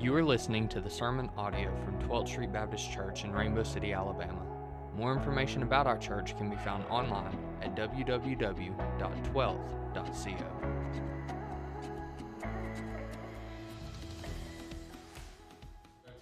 You are listening to the sermon audio from 12th Street Baptist Church in Rainbow City, Alabama. More information about our church can be found online at www.12th.co.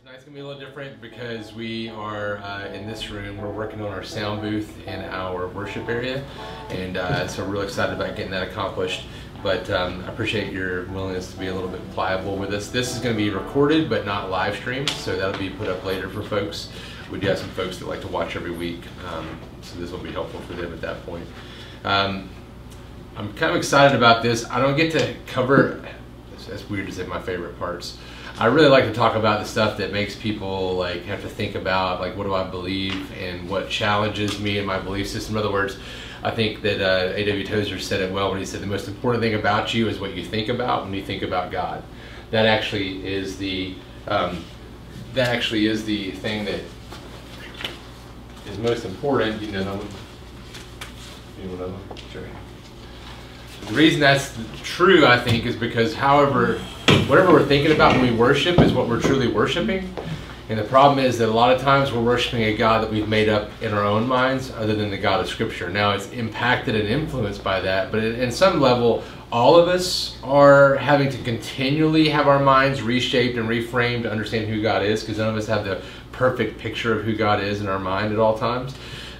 Tonight's gonna be a little different because we are uh, in this room. We're working on our sound booth in our worship area, and uh, so we're really excited about getting that accomplished. But um, I appreciate your willingness to be a little bit pliable with us. This is going to be recorded, but not live streamed, so that'll be put up later for folks. We do have some folks that like to watch every week, um, so this will be helpful for them at that point. Um, I'm kind of excited about this. I don't get to cover. That's weird to say my favorite parts. I really like to talk about the stuff that makes people like have to think about like what do I believe and what challenges me in my belief system. In other words, I think that uh, A.W. Tozer said it well when he said the most important thing about you is what you think about when you think about God. That actually is the um, that actually is the thing that is most important. You know, that? You know one? Sure. The reason that's true, I think, is because however, whatever we're thinking about when we worship is what we're truly worshiping. And the problem is that a lot of times we're worshiping a God that we've made up in our own minds other than the God of Scripture. Now, it's impacted and influenced by that, but in some level, all of us are having to continually have our minds reshaped and reframed to understand who God is because none of us have the perfect picture of who God is in our mind at all times.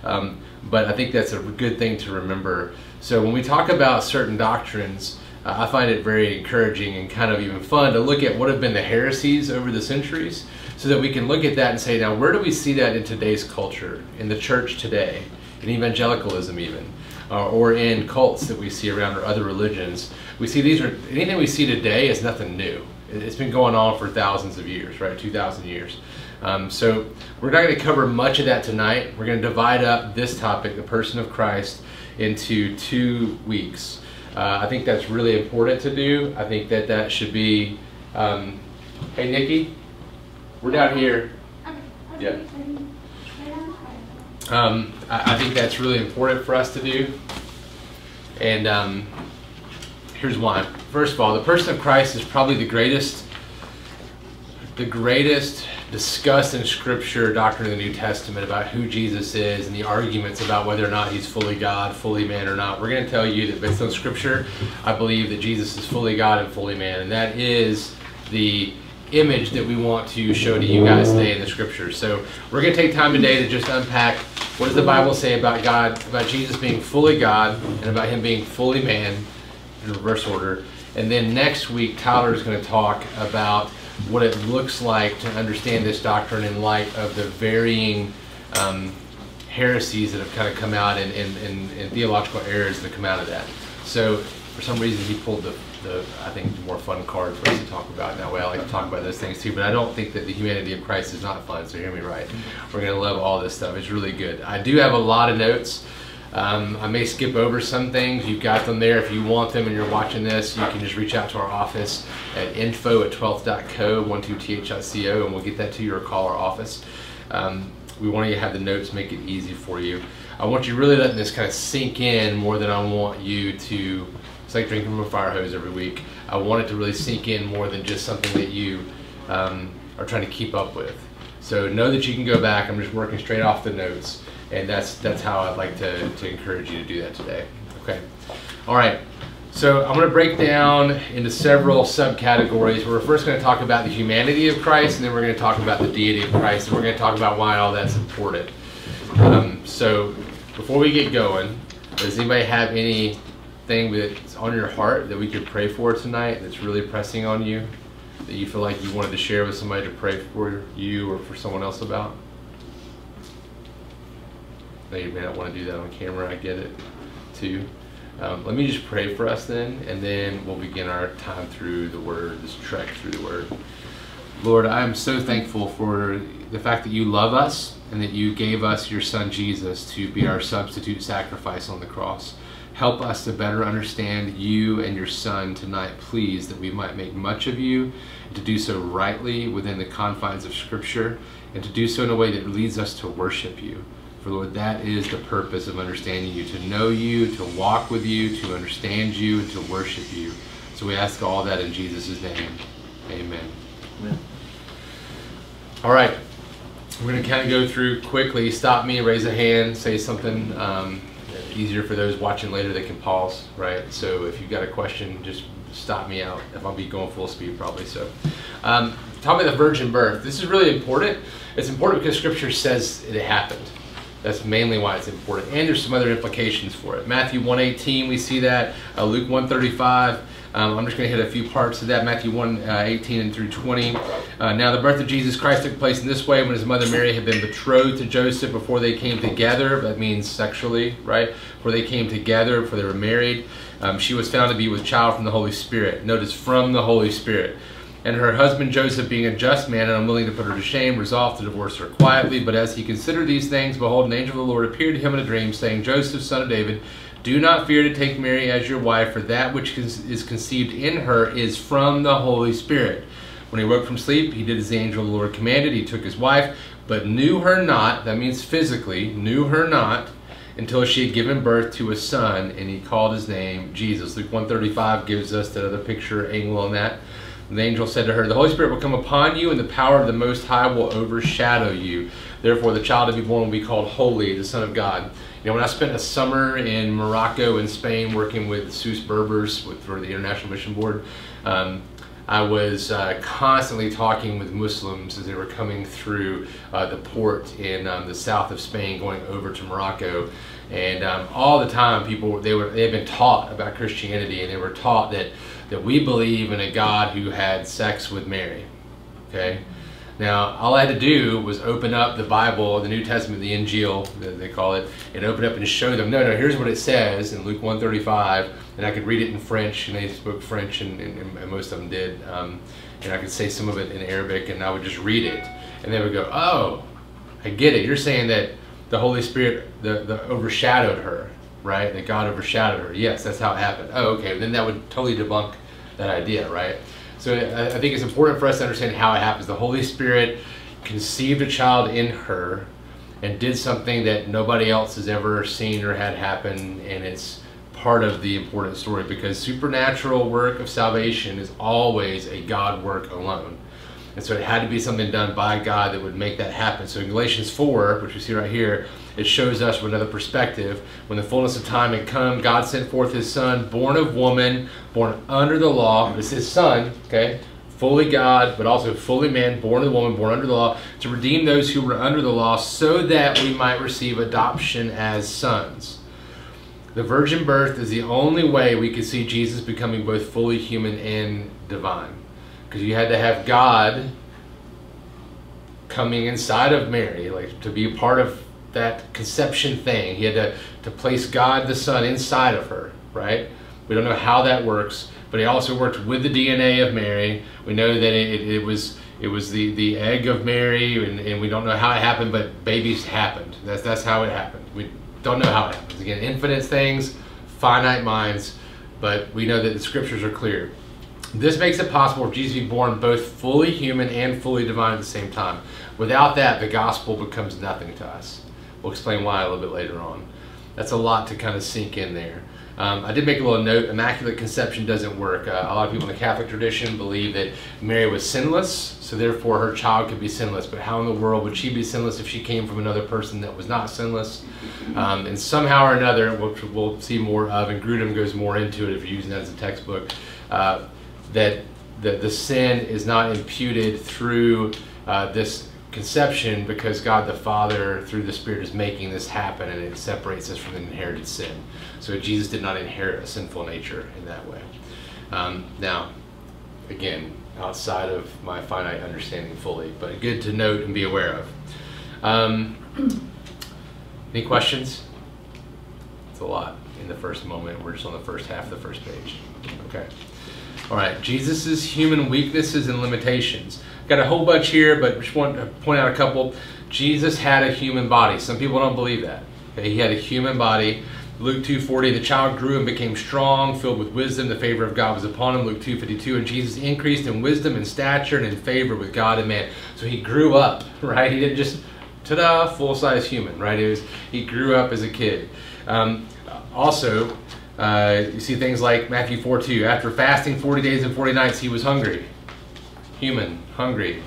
Um, but I think that's a good thing to remember. So when we talk about certain doctrines, uh, I find it very encouraging and kind of even fun to look at what have been the heresies over the centuries so that we can look at that and say, now, where do we see that in today's culture, in the church today, in evangelicalism even, uh, or in cults that we see around or other religions? We see these are, anything we see today is nothing new. It's been going on for thousands of years, right? 2,000 years. Um, so we're not going to cover much of that tonight. We're going to divide up this topic, the person of Christ, into two weeks. Uh, I think that's really important to do. I think that that should be. Um, hey, Nikki, we're down here. Yeah. Um, I, I, think that's really important for us to do. And um, here's why. First of all, the person of Christ is probably the greatest, the greatest discussed in Scripture doctrine of the New Testament about who Jesus is and the arguments about whether or not he's fully God, fully man or not. We're going to tell you that based on Scripture, I believe that Jesus is fully God and fully man, and that is the image that we want to show to you guys today in the scriptures. So we're going to take time today to just unpack what does the Bible say about God, about Jesus being fully God, and about him being fully man in reverse order. And then next week, Tyler is going to talk about what it looks like to understand this doctrine in light of the varying um, heresies that have kind of come out and, and, and, and theological errors that have come out of that. So for some reason, he pulled the the I think the more fun card for us to talk about. And that way, I like to talk about those things too. But I don't think that the humanity of Christ is not fun. So hear me right. We're gonna love all this stuff. It's really good. I do have a lot of notes. Um, I may skip over some things. You've got them there. If you want them and you're watching this, you can just reach out to our office at info at 12th.co, 12th.co, and we'll get that to you or call our office. Um, we want you to have the notes, make it easy for you. I want you really letting this kind of sink in more than I want you to it's like drinking from a fire hose every week. I want it to really sink in more than just something that you um, are trying to keep up with. So know that you can go back. I'm just working straight off the notes, and that's that's how I'd like to, to encourage you to do that today. Okay. All right. So I'm going to break down into several subcategories. We're first going to talk about the humanity of Christ, and then we're going to talk about the deity of Christ, and we're going to talk about why all that's important. Um, so before we get going, does anybody have any thing that's on your heart that we could pray for tonight that's really pressing on you that you feel like you wanted to share with somebody to pray for you or for someone else about? Now you may not want to do that on camera, I get it too. Um, let me just pray for us then, and then we'll begin our time through the Word, this trek through the Word. Lord, I am so thankful for the fact that you love us and that you gave us your Son Jesus to be our substitute sacrifice on the cross. Help us to better understand you and your Son tonight, please, that we might make much of you, and to do so rightly within the confines of Scripture, and to do so in a way that leads us to worship you. For Lord, that is the purpose of understanding you, to know you, to walk with you, to understand you, and to worship you. So we ask all that in Jesus' name. Amen. Amen. All right. We're going to kind of go through quickly. Stop me, raise a hand, say something. Um, easier for those watching later, they can pause, right? So if you've got a question, just stop me out. If I'll be going full speed, probably. So, um, talk about the virgin birth. This is really important. It's important because Scripture says it happened. That's mainly why it's important. And there's some other implications for it. Matthew 118, we see that. Uh, Luke 135. Um, I'm just going to hit a few parts of that. Matthew 1, uh, 18 and through 20. Uh, now, the birth of Jesus Christ took place in this way when his mother Mary had been betrothed to Joseph before they came together. That means sexually, right? Before they came together, before they were married. Um, she was found to be with child from the Holy Spirit. Notice, from the Holy Spirit. And her husband Joseph, being a just man and unwilling to put her to shame, resolved to divorce her quietly. But as he considered these things, behold, an angel of the Lord appeared to him in a dream, saying, Joseph, son of David, do not fear to take Mary as your wife, for that which is conceived in her is from the Holy Spirit. When he woke from sleep, he did as the angel of the Lord commanded. He took his wife, but knew her not, that means physically, knew her not, until she had given birth to a son, and he called his name Jesus. Luke 135 gives us that other picture angle on that. The angel said to her, The Holy Spirit will come upon you, and the power of the Most High will overshadow you. Therefore, the child to be born will be called Holy, the Son of God. You when I spent a summer in Morocco and Spain working with Sus Berbers with, for the International Mission Board, um, I was uh, constantly talking with Muslims as they were coming through uh, the port in um, the south of Spain, going over to Morocco, and um, all the time people they were they had been taught about Christianity, and they were taught that that we believe in a God who had sex with Mary. Okay. Now, all I had to do was open up the Bible, the New Testament, the Injil, they call it, and open up and show them, no, no, here's what it says in Luke 135, and I could read it in French, and they spoke French, and, and, and most of them did, um, and I could say some of it in Arabic, and I would just read it, and they would go, oh, I get it. You're saying that the Holy Spirit the, the overshadowed her, right? That God overshadowed her. Yes, that's how it happened. Oh, okay. Then that would totally debunk that idea, right? So I think it's important for us to understand how it happens. The Holy Spirit conceived a child in her and did something that nobody else has ever seen or had happen, and it's part of the important story because supernatural work of salvation is always a God work alone. And so it had to be something done by God that would make that happen. So in Galatians 4, which we see right here, it shows us from another perspective. When the fullness of time had come, God sent forth his son, born of woman, born under the law. It's his son, okay? Fully God, but also fully man, born of woman, born under the law, to redeem those who were under the law, so that we might receive adoption as sons. The virgin birth is the only way we could see Jesus becoming both fully human and divine. Because you had to have God coming inside of Mary, like to be a part of that conception thing. He had to, to place God the Son inside of her, right? We don't know how that works, but he also worked with the DNA of Mary. We know that it, it, was it was the, the egg of Mary, and, and we don't know how it happened, but babies happened. That's, that's how it happened. We don't know how it happens. Again, infinite things, finite minds, but we know that the scriptures are clear. This makes it possible for Jesus to be born both fully human and fully divine at the same time. Without that, the gospel becomes nothing to us. We'll explain why a little bit later on. That's a lot to kind of sink in there. Um, I did make a little note, immaculate conception doesn't work. Uh, a lot of people in the Catholic tradition believe that Mary was sinless, so therefore her child could be sinless. But how in the world would she be sinless if she came from another person that was not sinless? Um, and somehow or another, which we'll see more of, and Grudem goes more into it if you're using that as a textbook, uh, that the, the sin is not imputed through uh, this conception because God the Father, through the Spirit, is making this happen and it separates us from inherited sin. So Jesus did not inherit a sinful nature in that way. Um, now, again, outside of my finite understanding fully, but good to note and be aware of. Um, any questions? It's a lot in the first moment. We're just on the first half of the first page. Okay. All right. Jesus' human weaknesses and limitations. Got a whole bunch here, but just want to point out a couple. Jesus had a human body. Some people don't believe that. Okay, he had a human body. Luke 2:40, the child grew and became strong, filled with wisdom. The favor of God was upon him. Luke 2:52, and Jesus increased in wisdom and stature and in favor with God and man. So he grew up, right? He didn't just ta-da, full-size human, right? It was he grew up as a kid. Um, also, uh, you see things like Matthew 4:2. After fasting 40 days and 40 nights, he was hungry human, hungry.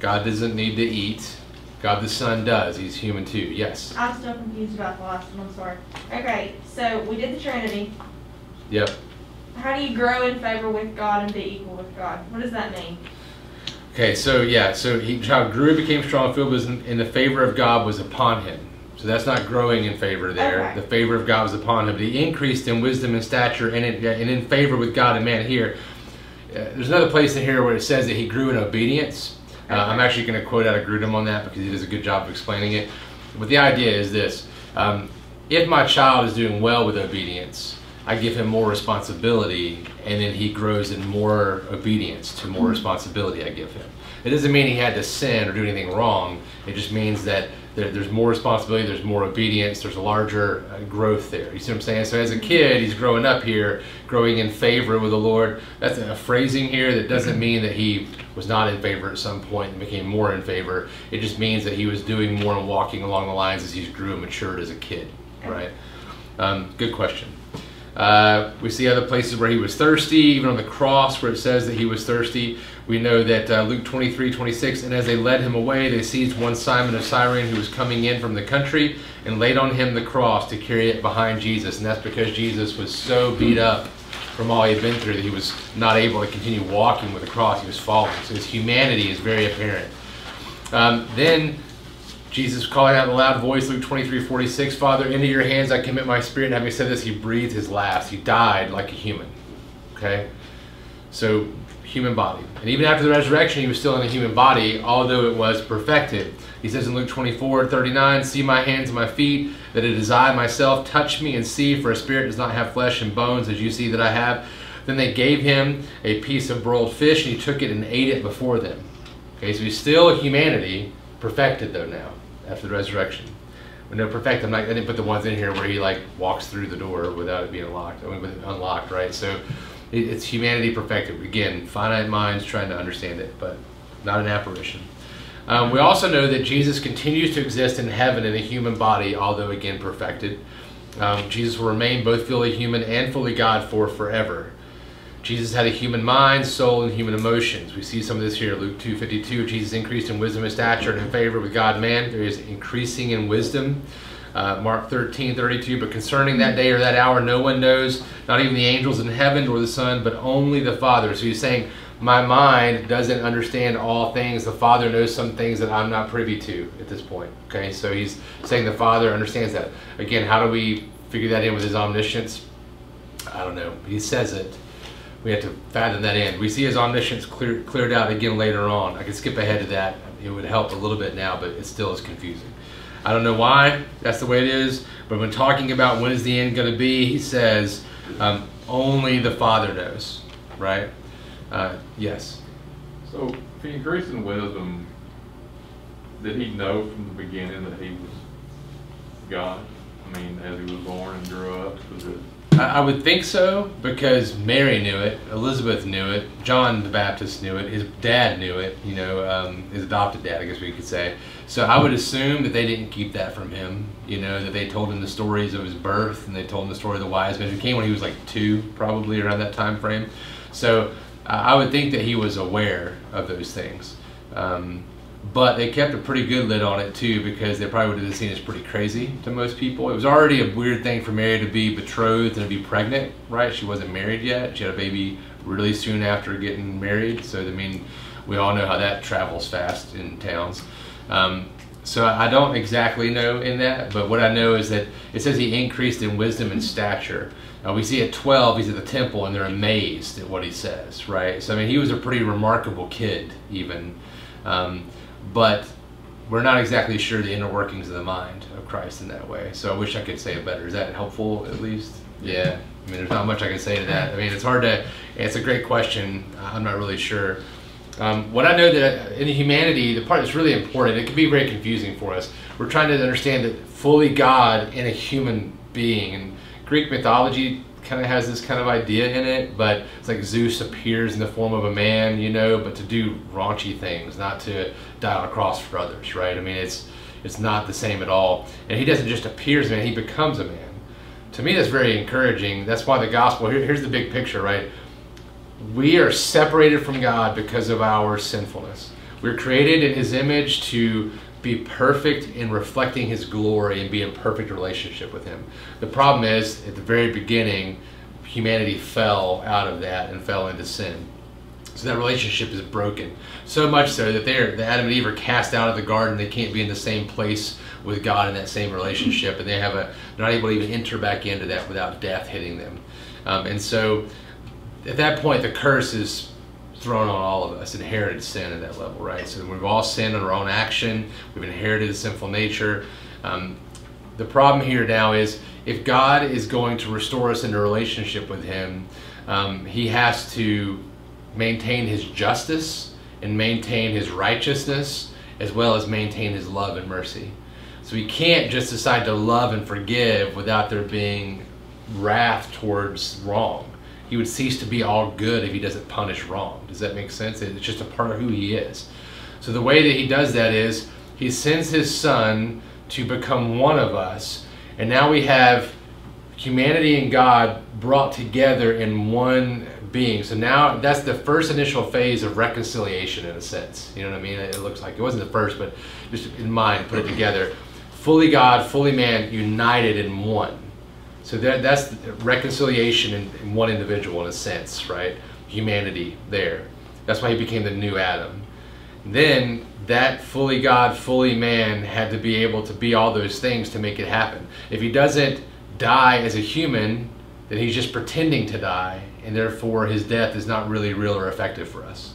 God doesn't need to eat. God the Son does. He's human too. Yes. I'm still confused about the last one, I'm sorry. Okay, so we did the Trinity. Yep. How do you grow in favor with God and be equal with God? What does that mean? Okay, so yeah, so he child grew, became strong, filled was in, in the favor of God was upon him. So that's not growing in favor there. Okay. The favor of God was upon him. But he increased in wisdom and stature and in, and in favor with God and man. Here, there's another place in here where it says that he grew in obedience. Uh, I'm actually going to quote out of Grudem on that because he does a good job of explaining it. But the idea is this: um, if my child is doing well with obedience, I give him more responsibility, and then he grows in more obedience to more responsibility I give him. It doesn't mean he had to sin or do anything wrong. It just means that there, there's more responsibility, there's more obedience, there's a larger uh, growth there. You see what I'm saying? So as a kid, he's growing up here, growing in favor with the Lord. That's a phrasing here that doesn't mean that he was not in favor at some point and became more in favor. It just means that he was doing more and walking along the lines as he grew and matured as a kid, right? Um, good question. Uh, we see other places where he was thirsty, even on the cross where it says that he was thirsty. We know that uh, Luke 23, 26, and as they led him away, they seized one Simon of Cyrene who was coming in from the country and laid on him the cross to carry it behind Jesus. And that's because Jesus was so beat up from all he had been through that he was not able to continue walking with the cross. He was falling. So his humanity is very apparent. Um, then Jesus calling out in a loud voice, Luke 23, 46, Father, into your hands I commit my spirit. And having said this, he breathed his last. He died like a human. Okay? So, human body. And even after the resurrection, he was still in a human body, although it was perfected. He says in Luke 24, 39, See my hands and my feet, that it is I myself. Touch me and see, for a spirit does not have flesh and bones, as you see that I have. Then they gave him a piece of broiled fish, and he took it and ate it before them. Okay, so he's still humanity, perfected though now after the resurrection. But no perfect. I'm not. I didn't put the ones in here where he like walks through the door without it being unlocked. I mean, unlocked, right? So it, it's humanity perfected. Again, finite minds trying to understand it, but not an apparition. Um, we also know that Jesus continues to exist in heaven in a human body, although again perfected. Um, Jesus will remain both fully human and fully God for forever. Jesus had a human mind, soul, and human emotions. We see some of this here. Luke 2.52, Jesus increased in wisdom and stature and in favor with God man. There is increasing in wisdom. Uh, Mark 13.32, but concerning that day or that hour, no one knows, not even the angels in heaven or the Son, but only the Father. So he's saying, my mind doesn't understand all things. The Father knows some things that I'm not privy to at this point. Okay, so he's saying the Father understands that. Again, how do we figure that in with his omniscience? I don't know. He says it we have to fathom that in. We see his omniscience clear, cleared out again later on. I could skip ahead to that. It would help a little bit now, but it still is confusing. I don't know why that's the way it is, but when talking about when is the end going to be, he says um, only the Father knows, right? Uh, yes. So, if he increased in wisdom, did he know from the beginning that he was God? I mean, as he was born and grew up, was it I would think so because Mary knew it, Elizabeth knew it, John the Baptist knew it, his dad knew it, you know, um, his adopted dad, I guess we could say. So I would assume that they didn't keep that from him, you know, that they told him the stories of his birth and they told him the story of the wise men who came when he was like two, probably around that time frame. So uh, I would think that he was aware of those things. Um, but they kept a pretty good lid on it too because they probably would have seen it as pretty crazy to most people. It was already a weird thing for Mary to be betrothed and to be pregnant, right? She wasn't married yet. She had a baby really soon after getting married. So, I mean, we all know how that travels fast in towns. Um, so I don't exactly know in that, but what I know is that it says he increased in wisdom and stature. Now we see at 12, he's at the temple and they're amazed at what he says, right? So, I mean, he was a pretty remarkable kid, even. Um, but we're not exactly sure the inner workings of the mind of Christ in that way. So I wish I could say it better. Is that helpful at least? Yeah. I mean, there's not much I can say to that. I mean, it's hard to. It's a great question. I'm not really sure. Um, what I know that in humanity, the part that's really important, it can be very confusing for us. We're trying to understand that fully God in a human being. And Greek mythology kind of has this kind of idea in it, but it's like Zeus appears in the form of a man, you know, but to do raunchy things, not to die on a cross for others, right? I mean, it's it's not the same at all. And he doesn't just appear as a man; he becomes a man. To me, that's very encouraging. That's why the gospel. Here, here's the big picture, right? We are separated from God because of our sinfulness. We're created in His image to be perfect in reflecting His glory and be in perfect relationship with Him. The problem is, at the very beginning, humanity fell out of that and fell into sin. So that relationship is broken. So much so that they're the Adam and Eve are cast out of the garden. They can't be in the same place with God in that same relationship, and they have a they're not able to even enter back into that without death hitting them. Um, and so, at that point, the curse is thrown on all of us, inherited sin at that level, right? So we've all sinned in our own action. We've inherited a sinful nature. Um, the problem here now is if God is going to restore us into a relationship with Him, um, He has to maintain His justice and maintain His righteousness as well as maintain His love and mercy. So He can't just decide to love and forgive without there being wrath towards wrong. He would cease to be all good if He doesn't punish wrong. Does that make sense? It's just a part of who He is. So the way that He does that is He sends His Son to become one of us and now we have humanity and God brought together in one being. So now that's the first initial phase of reconciliation in a sense. You know what I mean? It looks like it wasn't the first, but just in mind, put it together. Fully God, fully man, united in one. So that, that's reconciliation in, in one individual in a sense, right? Humanity there. That's why he became the new Adam. Then that fully God, fully man had to be able to be all those things to make it happen. If he doesn't die as a human, then he's just pretending to die, and therefore his death is not really real or effective for us.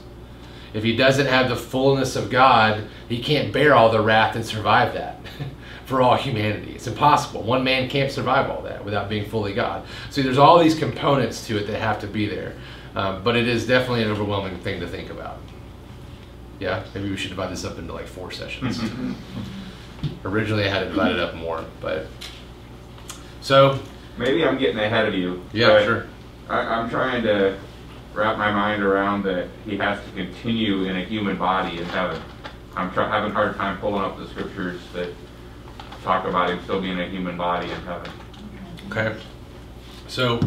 If he doesn't have the fullness of God, he can't bear all the wrath and survive that for all humanity. It's impossible. One man can't survive all that without being fully God. So there's all these components to it that have to be there. Um, but it is definitely an overwhelming thing to think about. Yeah, maybe we should divide this up into like four sessions. Originally, I had it divided up more, but so Maybe I'm getting ahead of you. yeah, sure. I, I'm trying to wrap my mind around that he has to continue in a human body in heaven. I'm having a hard time pulling up the scriptures that talk about him still being a human body in heaven. Okay. So,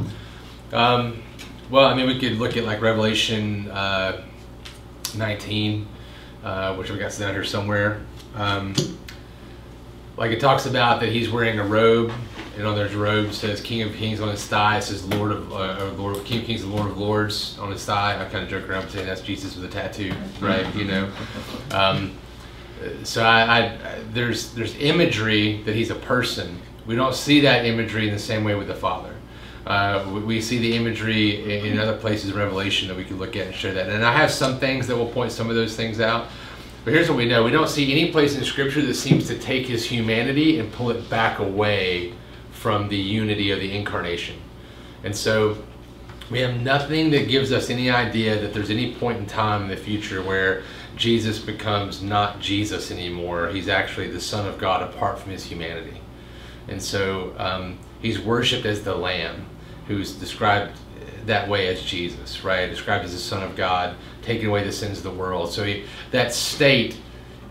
um, well, I mean, we could look at like Revelation uh, 19, uh, which we got down here somewhere. Um, like it talks about that he's wearing a robe, and on his robe says King of Kings on his thigh. It says Lord of uh, Lord of King of Kings and Lord of Lords on his thigh. I kind of joke around saying that's Jesus with a tattoo, right? You know. Um, so I, I, there's there's imagery that he's a person. We don't see that imagery in the same way with the Father. Uh, we, we see the imagery in, in other places in Revelation that we can look at and show that. And I have some things that will point some of those things out. But here's what we know: we don't see any place in Scripture that seems to take his humanity and pull it back away from the unity of the incarnation. And so we have nothing that gives us any idea that there's any point in time in the future where Jesus becomes not Jesus anymore. He's actually the Son of God apart from his humanity. And so um, he's worshiped as the Lamb, who's described that way as Jesus, right? Described as the Son of God, taking away the sins of the world. So he, that state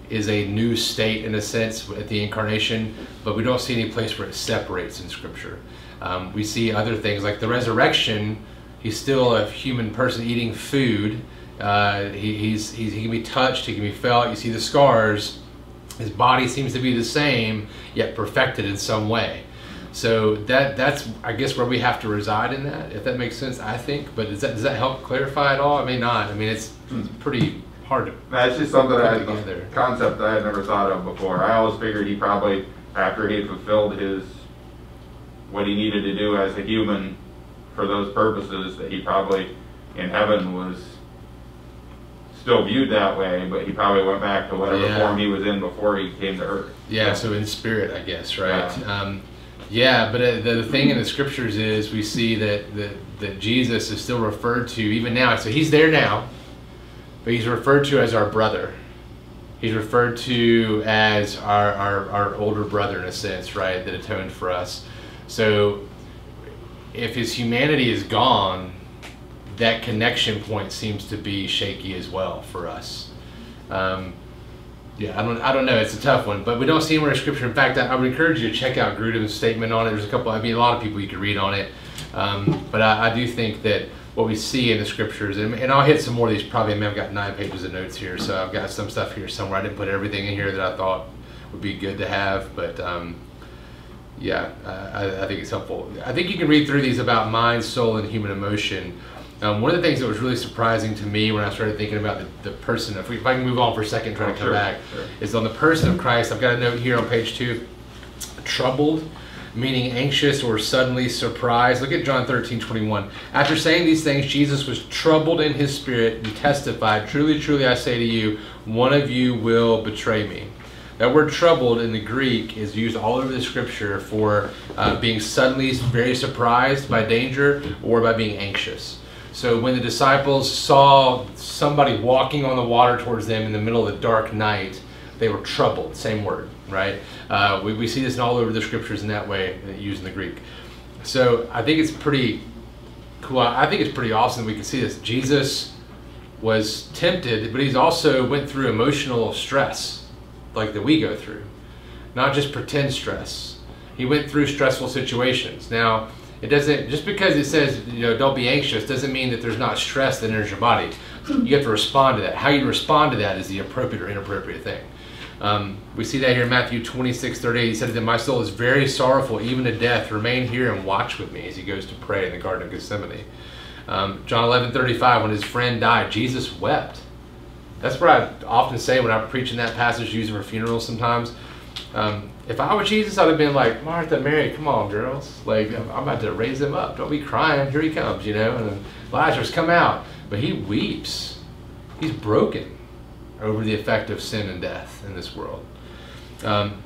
is a new state in a sense at the incarnation, but we don't see any place where it separates in Scripture. Um, we see other things like the resurrection. He's still a human person eating food. Uh, he, he's, he's, he can be touched, he can be felt. You see the scars. His body seems to be the same, yet perfected in some way. So that that's I guess where we have to reside in that, if that makes sense. I think, but does that does that help clarify at all? I may not. I mean, it's, it's pretty hard to. That's just something I, together. concept that I had never thought of before. I always figured he probably, after he had fulfilled his, what he needed to do as a human for those purposes, that he probably in heaven was still viewed that way, but he probably went back to whatever Yeah. form he was in before he came to earth. Yeah, so in spirit, I guess, right? Yeah. Um, yeah, but uh, the, the thing in the scriptures is we see that, that that Jesus is still referred to even now. So he's there now, but he's referred to as our brother. He's referred to as our, our, our older brother in a sense, right? That atoned for us. So if his humanity is gone, that connection point seems to be shaky as well for us. Um, yeah, I don't, I don't know. It's a tough one, but we don't see anywhere in Scripture. In fact, I, I would encourage you to check out Grudem's statement on it. There's a couple. I mean, a lot of people you could read on it, um, but I, I do think that what we see in the scriptures, and, and I'll hit some more of these. Probably, I mean, I've got nine pages of notes here, so I've got some stuff here somewhere. I didn't put everything in here that I thought would be good to have, but um, yeah, I, I think it's helpful. I think you can read through these about mind, soul, and human emotion. Um, one of the things that was really surprising to me when I started thinking about the, the person, if, we, if I can move on for a second, try to come Sure, back, sure. is on the person of Christ. I've got a note here on page two troubled, meaning anxious or suddenly surprised. Look at John 13, 21. After saying these things, Jesus was troubled in his spirit and testified, Truly, truly, I say to you, one of you will betray me. That word troubled in the Greek is used all over the scripture for uh, being suddenly very surprised by danger or by being anxious. So when the disciples saw somebody walking on the water towards them in the middle of the dark night, they were troubled. Same word, right? Uh, we, we see this in all over the scriptures in that way, uh, used in the Greek. So I think it's pretty cool. I think it's pretty awesome that we can see this. Jesus was tempted, but he's also went through emotional stress, like that we go through, not just pretend stress. He went through stressful situations. Now, it doesn't just because it says you know don't be anxious doesn't mean that there's not stress that enters your body. You have to respond to that. How you respond to that is the appropriate or inappropriate thing. Um, we see that here in Matthew 26, 38. He said them, My soul is very sorrowful, even to death. Remain here and watch with me as he goes to pray in the Garden of Gethsemane. Um, John 11, 35, when his friend died, Jesus wept. That's what I often say when I'm preaching that passage, using for funerals sometimes. Um, if I were Jesus, I'd have been like, Martha, Mary, come on, girls. Like, I'm about to raise him up. Don't be crying. Here he comes, you know. And Lazarus, come out. But he weeps. He's broken over the effect of sin and death in this world. Um,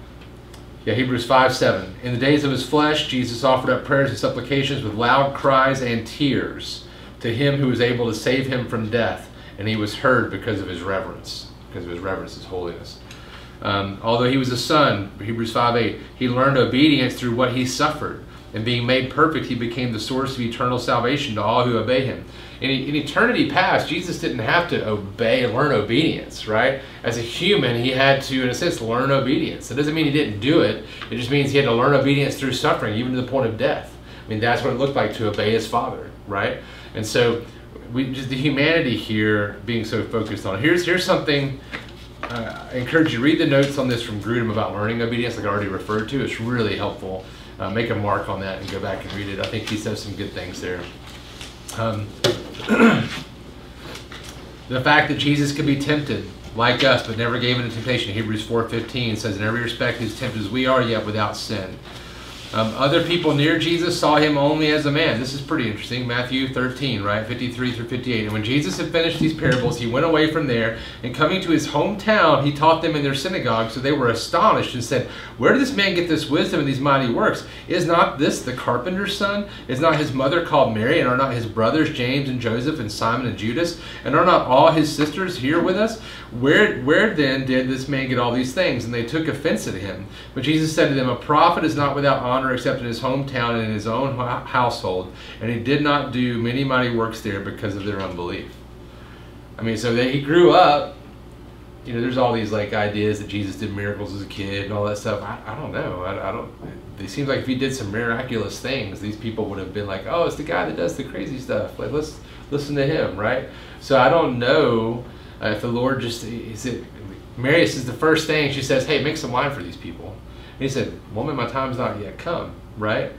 yeah, Hebrews 5 7. In the days of his flesh, Jesus offered up prayers and supplications with loud cries and tears to him who was able to save him from death, and he was heard because of his reverence, because of his reverence, his holiness. Um, although he was a son, Hebrews 5 8, he learned obedience through what he suffered. And being made perfect, he became the source of eternal salvation to all who obey him. In, in eternity past, Jesus didn't have to obey learn obedience, right? As a human, he had to, in a sense, learn obedience. It doesn't mean he didn't do it, it just means he had to learn obedience through suffering, even to the point of death. I mean, that's what it looked like to obey his father, right? And so, we just the humanity here being so focused on. Here's here's something uh, I encourage you to read the notes on this from Grudem about learning obedience, like I already referred to. It's really helpful. Uh, make a mark on that and go back and read it. I think he says some good things there. Um, the fact that Jesus could be tempted like us, but never gave into temptation. Hebrews 4:15 says, "In every respect, he's tempted as we are, yet without sin." Um, other people near Jesus saw him only as a man. This is pretty interesting. Matthew 13, right? 53 through 58. And when Jesus had finished these parables, he went away from there, and coming to his hometown, he taught them in their synagogue. So they were astonished and said, Where did this man get this wisdom and these mighty works? Is not this the carpenter's son? Is not his mother called Mary? And are not his brothers James and Joseph and Simon and Judas? And are not all his sisters here with us? Where, where then did this man get all these things? And they took offense at him. But Jesus said to them, A prophet is not without honor except in his hometown and in his own household. And he did not do many mighty works there because of their unbelief. I mean, so they, he grew up. You know, there's all these like ideas that Jesus did miracles as a kid and all that stuff. I, I don't know. I, I don't. It seems like if he did some miraculous things, these people would have been like, "Oh, it's the guy that does the crazy stuff. Like, let's listen to him, right?" So I don't know uh, if the Lord just is it. Marius is the first thing she says, "Hey, make some wine for these people." He said, "Woman, my time's not yet come." Right?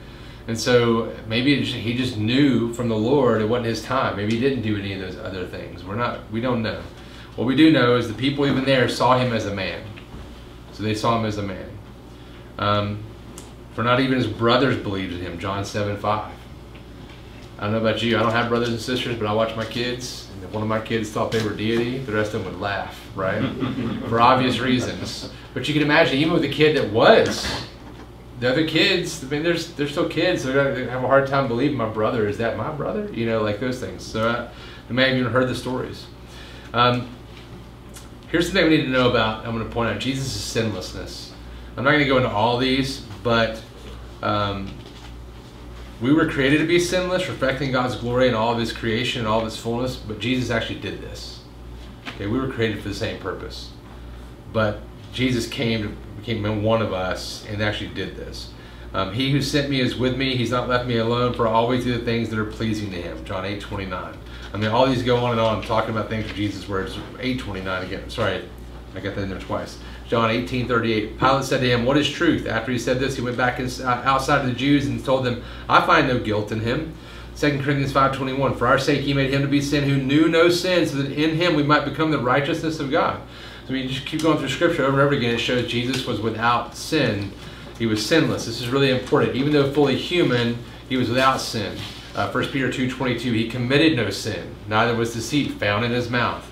And so maybe just, he just knew from the Lord it wasn't his time. Maybe he didn't do any of those other things. We're not. We don't know. What we do know is the people even there saw him as a man. So they saw him as a man. Um, for not even his brothers believed in him. John seven five. I don't know about you. I don't have brothers and sisters, but I watch my kids. If one of my kids thought they were deity, the rest of them would laugh, right? For obvious reasons. But you can imagine, even with a kid that was, the other kids, I mean, there's they're still kids, so they're gonna have a hard time believing my brother. Is that my brother? You know, like those things. So I, I may have even heard the stories. Um, here's something we need to know about. I'm going to point out Jesus' sinlessness. I'm not going to go into all these, but um, we were created to be sinless, reflecting God's glory in all of His creation and all of His fullness. But Jesus actually did this. Okay, we were created for the same purpose, but Jesus came to became one of us and actually did this. Um, he who sent me is with me. He's not left me alone, for I always do the things that are pleasing to him. John 8 29. I mean, all these go on and on, talking about things of Jesus, it's 8 29 again. Sorry, I got that in there twice. John 18 38. Pilate said to him, What is truth? After he said this, he went back uh, outside of the Jews and told them, I find no guilt in him. 2 Corinthians 5.21, For our sake he made him to be sin who knew no sin, so that in him we might become the righteousness of God. So we just keep going through Scripture over and over again. It shows Jesus was without sin. He was sinless. This is really important. Even though fully human, he was without sin. Uh, 1 Peter 2.22, he committed no sin. Neither was deceit found in his mouth.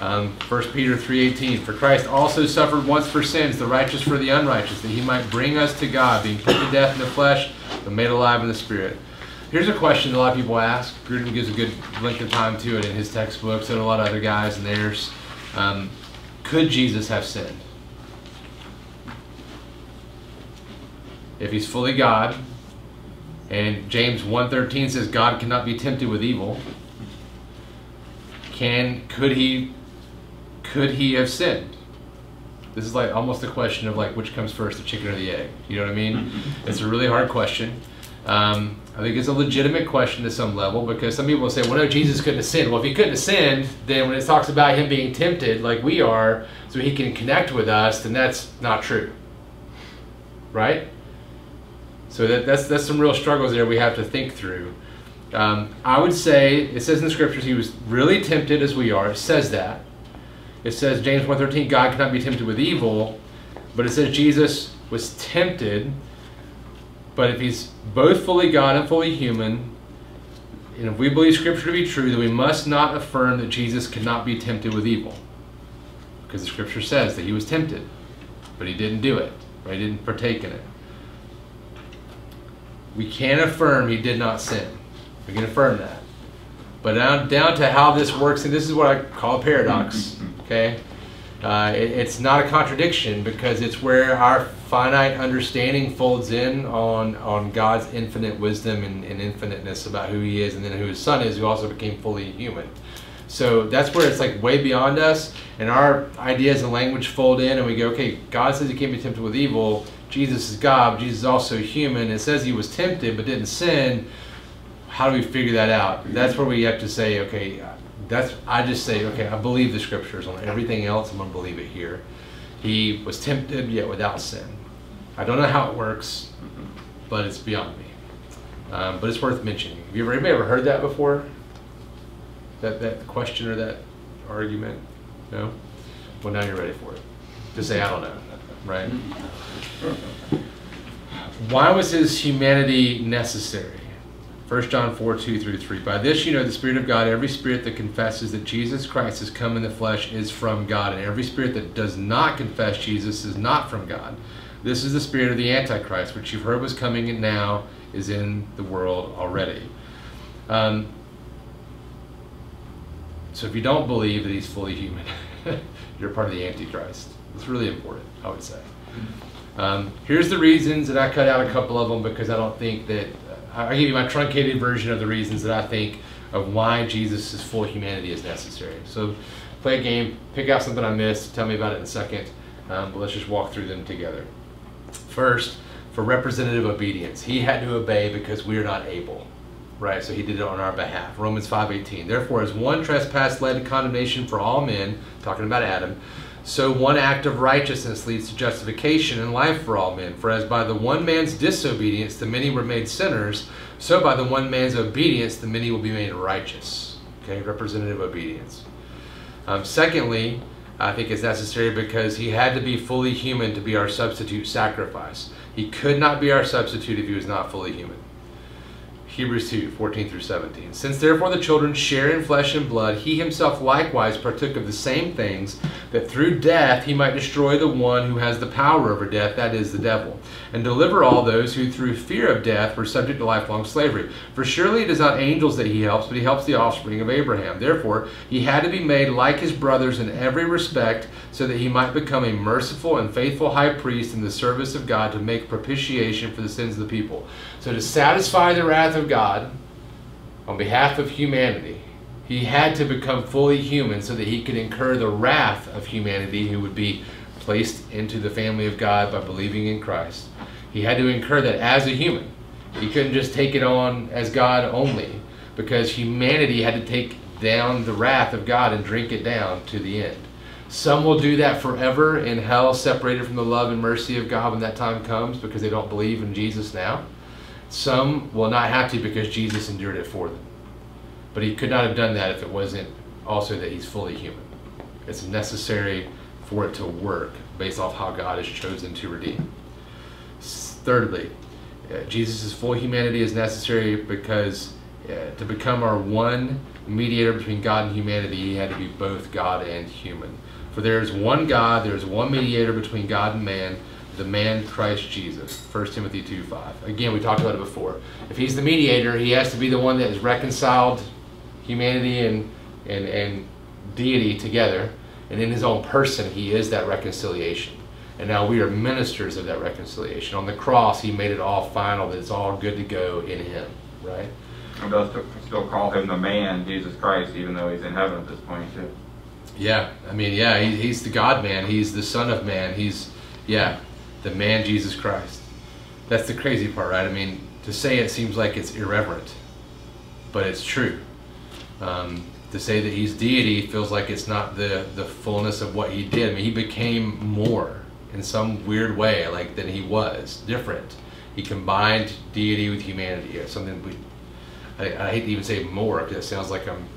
Um, 1 Peter 3.18, For Christ also suffered once for sins, the righteous for the unrighteous, that he might bring us to God, being put to death in the flesh, but made alive in the Spirit. Here's a question a lot of people ask. Grudem gives a good length of time to it in his textbooks and a lot of other guys in theirs. Um, could Jesus have sinned? If he's fully God, and James 1.13 says God cannot be tempted with evil, can could he could he have sinned? This is like almost a question of like which comes first, the chicken or the egg. You know what I mean? it's a really hard question. Um, I think it's a legitimate question to some level because some people will say, well, no, Jesus couldn't have sinned. Well, if he couldn't have sinned, then when it talks about him being tempted like we are, so he can connect with us, then that's not true. Right? So that, that's, that's some real struggles there we have to think through. Um, I would say, it says in the scriptures, he was really tempted as we are. It says that. It says, James 1.13, God cannot be tempted with evil. But it says Jesus was tempted but if he's both fully God and fully human, and if we believe Scripture to be true, then we must not affirm that Jesus cannot be tempted with evil. Because the Scripture says that he was tempted, but he didn't do it, right? He didn't partake in it. We can affirm he did not sin. We can affirm that. But down, down to how this works, and this is what I call a paradox, okay? Uh, it, it's not a contradiction because it's where our finite understanding folds in on, on God's infinite wisdom and, and infiniteness about who He is, and then who His Son is, who also became fully human. So that's where it's like way beyond us, and our ideas and language fold in, and we go, okay, God says He can't be tempted with evil. Jesus is God, Jesus is also human. It says He was tempted but didn't sin. How do we figure that out? That's where we have to say, okay, that's I just say, okay, I believe the scriptures on everything else. I'm gonna believe it here. He was tempted yet without sin. I don't know how it works, but it's beyond me. Um, but it's worth mentioning. Have you ever anybody ever heard that before? That that question or that argument? No. Well, now you're ready for it. To say I don't know, right? Why was his humanity necessary? 1 John 4, 2 through 3. By this you know the Spirit of God, every spirit that confesses that Jesus Christ has come in the flesh is from God, and every spirit that does not confess Jesus is not from God. This is the spirit of the Antichrist, which you've heard was coming and now is in the world already. Um, so if you don't believe that he's fully human, you're part of the Antichrist. It's really important, I would say. Um, here's the reasons, and I cut out a couple of them because I don't think that I give you my truncated version of the reasons that I think of why Jesus' full humanity is necessary. So play a game, pick out something I missed, tell me about it in a second, um, but let's just walk through them together. First, for representative obedience, he had to obey because we are not able. Right, so he did it on our behalf. Romans 5:18. Therefore, as one trespass led to condemnation for all men, talking about Adam, so one act of righteousness leads to justification and life for all men. For as by the one man's disobedience the many were made sinners, so by the one man's obedience the many will be made righteous. Okay, representative obedience. Um, secondly, I think it's necessary because he had to be fully human to be our substitute sacrifice. He could not be our substitute if he was not fully human. Hebrews 2, 14 through 17. Since therefore the children share in flesh and blood, he himself likewise partook of the same things, that through death he might destroy the one who has the power over death, that is, the devil, and deliver all those who through fear of death were subject to lifelong slavery. For surely it is not angels that he helps, but he helps the offspring of Abraham. Therefore, he had to be made like his brothers in every respect, so that he might become a merciful and faithful high priest in the service of God to make propitiation for the sins of the people. So, to satisfy the wrath of God on behalf of humanity, he had to become fully human so that he could incur the wrath of humanity who would be placed into the family of God by believing in Christ. He had to incur that as a human. He couldn't just take it on as God only, because humanity had to take down the wrath of God and drink it down to the end. Some will do that forever in hell, separated from the love and mercy of God when that time comes because they don't believe in Jesus now. Some will not have to because Jesus endured it for them. But he could not have done that if it wasn't also that he's fully human. It's necessary for it to work based off how God has chosen to redeem. Thirdly, uh, Jesus' full humanity is necessary because uh, to become our one mediator between God and humanity, he had to be both God and human. For there is one God, there is one mediator between God and man, the man Christ Jesus. 1 Timothy 2 5. Again, we talked about it before. If he's the mediator, he has to be the one that has reconciled humanity and, and, and deity together. And in his own person, he is that reconciliation. And now we are ministers of that reconciliation. On the cross, he made it all final, that it's all good to go in him, right? And does still call him the man, Jesus Christ, even though he's in heaven at this point, too. Yeah, I mean, yeah, he, he's the God man. He's the Son of Man. He's, yeah, the man Jesus Christ. That's the crazy part, right? I mean, to say it seems like it's irreverent, but it's true. Um, to say that he's deity feels like it's not the, the fullness of what he did. I mean, he became more in some weird way, like than he was, different. He combined deity with humanity. Something we, I, I hate to even say more because it sounds like I'm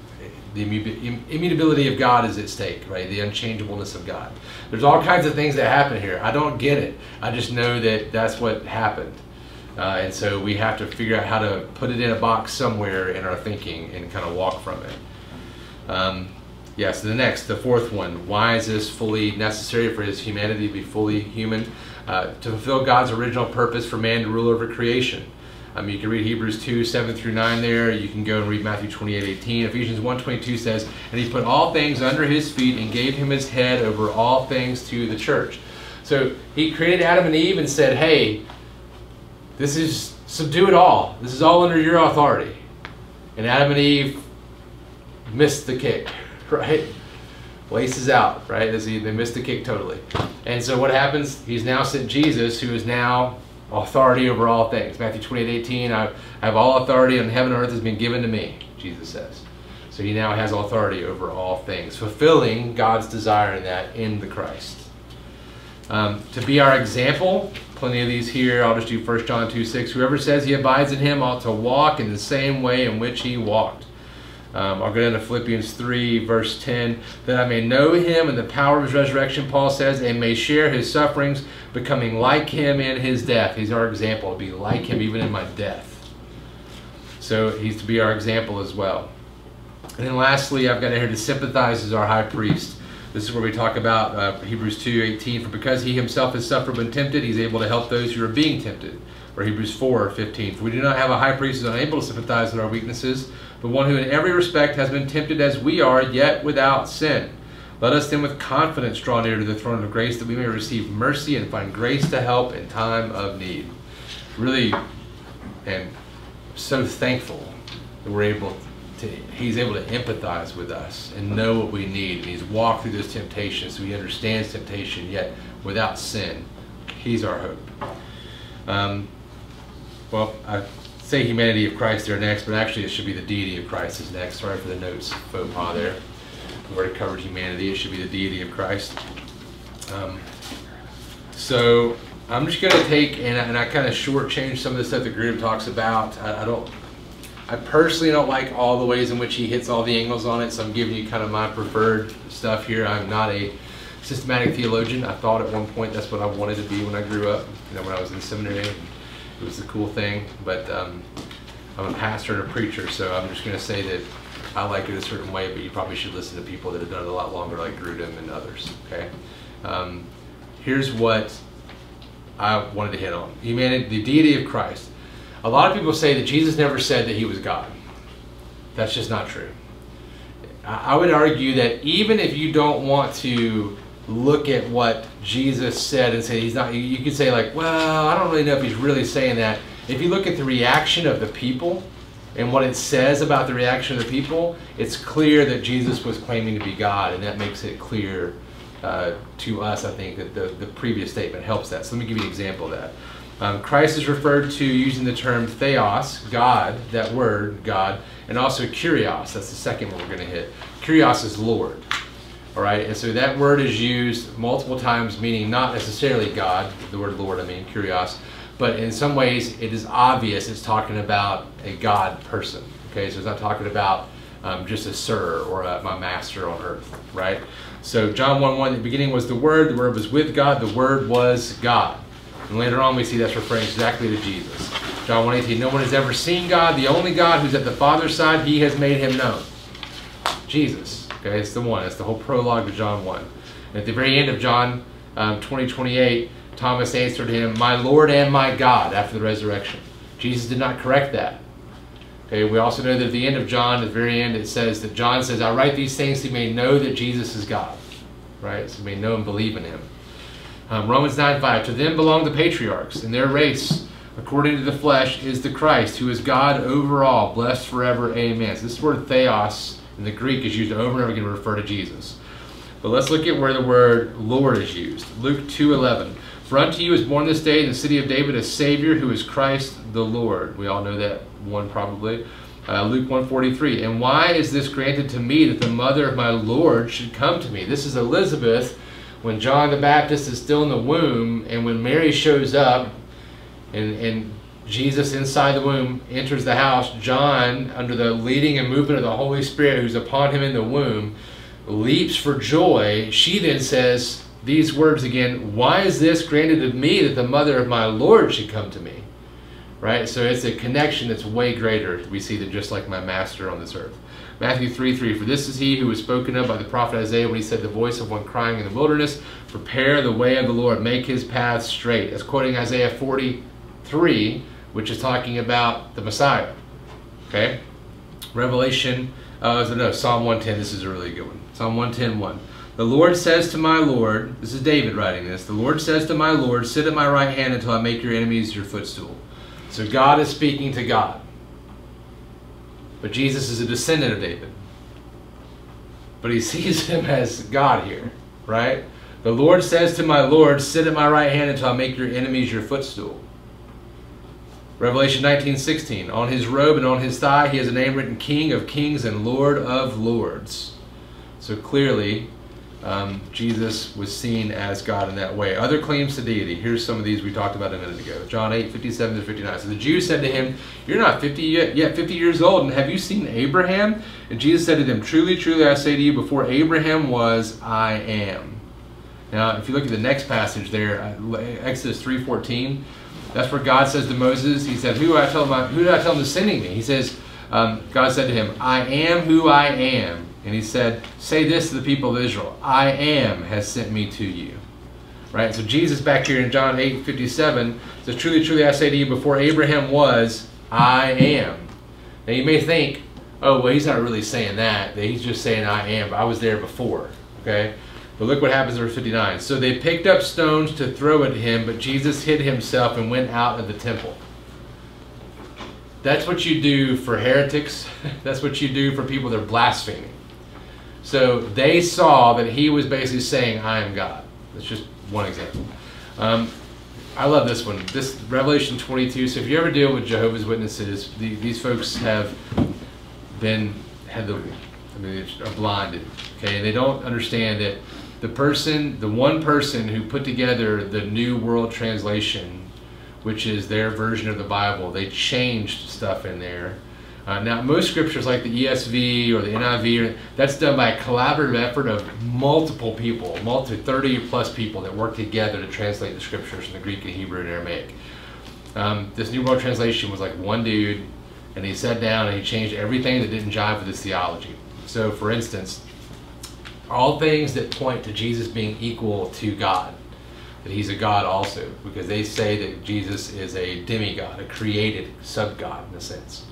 the immutability of God is at stake, right? The unchangeableness of God. There's all kinds of things that happen here. I don't get it. I just know that that's what happened. Uh, and so we have to figure out how to put it in a box somewhere in our thinking and kind of walk from it. Um, yeah, so the next, the fourth one. Why is this fully necessary for his humanity to be fully human? Uh, to fulfill God's original purpose for man to rule over creation. Um, you can read Hebrews 2, 7 through 9 there. You can go and read Matthew 28, 18. Ephesians 1, 22 says, And he put all things under his feet and gave him his head over all things to the church. So he created Adam and Eve and said, Hey, this is, subdue it all. This is all under your authority. And Adam and Eve missed the kick, right? Laces out, right? They missed the kick totally. And so what happens? He's now sent Jesus, who is now authority over all things. Matthew 28 18, I have all authority on heaven and earth has been given to me, Jesus says. So he now has authority over all things, fulfilling God's desire in that in the Christ. Um, to be our example, plenty of these here. I'll just do 1 John 2 6. Whoever says he abides in him ought to walk in the same way in which he walked. Um, I'll go down to Philippians 3, verse 10. That I may know him and the power of his resurrection, Paul says, and may share his sufferings, becoming like him in his death. He's our example, to be like him even in my death. So he's to be our example as well. And then lastly, I've got here to sympathize as our high priest. This is where we talk about uh, Hebrews 2 18. For because he himself has suffered when tempted, he's able to help those who are being tempted. Or Hebrews 4 15. For we do not have a high priest who is unable to sympathize with our weaknesses but one who in every respect has been tempted as we are, yet without sin. Let us then with confidence draw near to the throne of grace that we may receive mercy and find grace to help in time of need. Really, and so thankful that we're able to, he's able to empathize with us and know what we need. And he's walked through those temptations, so he understands temptation, yet without sin. He's our hope. Um, well, I say humanity of Christ there next, but actually it should be the deity of Christ is next. Sorry for the notes faux pas there. We've already covered humanity. It should be the deity of Christ. Um, so I'm just going to take, and I, and I kind of shortchange some of the stuff the group talks about. I, I don't, I personally don't like all the ways in which he hits all the angles on it, so I'm giving you kind of my preferred stuff here. I'm not a systematic theologian. I thought at one point that's what I wanted to be when I grew up, you know, when I was in seminary it was a cool thing. But um, I'm a pastor and a preacher, so I'm just going to say that I like it a certain way, but you probably should listen to people that have done it a lot longer, like Grudem and others. Okay. Um, here's what I wanted to hit on: humanity, the deity of Christ. A lot of people say that Jesus never said that he was God. That's just not true. I would argue that even if you don't want to look at what Jesus said and say he's not, you could say like, well, I don't really know if he's really saying that. If you look at the reaction of the people and what it says about the reaction of the people, it's clear that Jesus was claiming to be God, and that makes it clear uh, to us, I think, that the, the previous statement helps that. So let me give you an example of that. Um, Christ is referred to using the term theos, God, that word, God, and also kurios. That's the second one we're going to hit. Kurios is Lord. All right, and so that word is used multiple times, meaning not necessarily God, the word Lord, I mean, kurios, but in some ways it is obvious it's talking about a God person. Okay, so it's not talking about um, just a sir or a, my master on earth, right? So John 1 1, the beginning was the Word, the Word was with God, the Word was God. And later on we see that's referring exactly to Jesus. John 1 18, no one has ever seen God, the only God who's at the Father's side, he has made him known. Jesus. Okay, it's the one. It's the whole prologue to John 1. And at the very end of John um, 20, 28, Thomas answered him, My Lord and my God, after the resurrection. Jesus did not correct that. Okay, we also know that at the end of John, at the very end, it says that John says, I write these things so you may know that Jesus is God. Right? So you may know and believe in him. Um, Romans 9 5. To them belong the patriarchs, and their race, according to the flesh, is the Christ, who is God over all, blessed forever. Amen. So this word theos in the Greek is used over and over again to refer to Jesus. But let's look at where the word Lord is used. Luke 2:11. For unto you is born this day in the city of David a Savior who is Christ the Lord. We all know that one probably. Uh, Luke 143. And why is this granted to me that the mother of my Lord should come to me? This is Elizabeth when John the Baptist is still in the womb, and when Mary shows up, and, and Jesus inside the womb enters the house, John, under the leading and movement of the Holy Spirit who's upon him in the womb, leaps for joy. She then says these words again Why is this granted to me that the mother of my Lord should come to me? Right? So it's a connection that's way greater, we see, than just like my master on this earth. Matthew 3 3 For this is he who was spoken of by the prophet Isaiah when he said, The voice of one crying in the wilderness, Prepare the way of the Lord, make his path straight. That's quoting Isaiah 43 which is talking about the Messiah. Okay? Revelation, uh, no, Psalm 110, this is a really good one. Psalm 110, 1. The Lord says to my Lord, this is David writing this, the Lord says to my Lord, sit at my right hand until I make your enemies your footstool. So God is speaking to God. But Jesus is a descendant of David. But he sees him as God here, right? The Lord says to my Lord, sit at my right hand until I make your enemies your footstool. Revelation 19:16. On his robe and on his thigh he has a name written King of Kings and Lord of Lords. So clearly, um, Jesus was seen as God in that way. Other claims to deity. Here's some of these we talked about a minute ago. John 8, 57 to 59. So the Jews said to him, You're not 50 yet, yet 50 years old, and have you seen Abraham? And Jesus said to them, Truly, truly, I say to you, before Abraham was, I am. Now, if you look at the next passage there, uh, Exodus 3.14, that's where God says to Moses, He said, "Who do I tell him? Who did I tell him is sending me?" He says, um, God said to him, "I am who I am," and He said, "Say this to the people of Israel: I am has sent me to you." Right. So Jesus back here in John eight fifty seven says, "Truly, truly, I say to you, before Abraham was, I am." Now you may think, "Oh, well, he's not really saying that. He's just saying I am. I was there before." Okay. But look what happens in verse 59. So they picked up stones to throw at him, but Jesus hid himself and went out of the temple. That's what you do for heretics. That's what you do for people that are blaspheming. So they saw that he was basically saying, I am God. That's just one example. Um, I love this one. This Revelation 22. So if you ever deal with Jehovah's Witnesses, the, these folks have been had the I mean, are blinded. Okay, they don't understand that the person, the one person who put together the New World Translation, which is their version of the Bible, they changed stuff in there. Uh, now, most scriptures like the ESV or the NIV, that's done by a collaborative effort of multiple people, multi 30 plus people that work together to translate the scriptures from the Greek and Hebrew and Aramaic. Um, this New World Translation was like one dude, and he sat down and he changed everything that didn't jive with his theology. So, for instance, all things that point to Jesus being equal to God, that he's a God also, because they say that Jesus is a demigod, a created sub-God in a sense.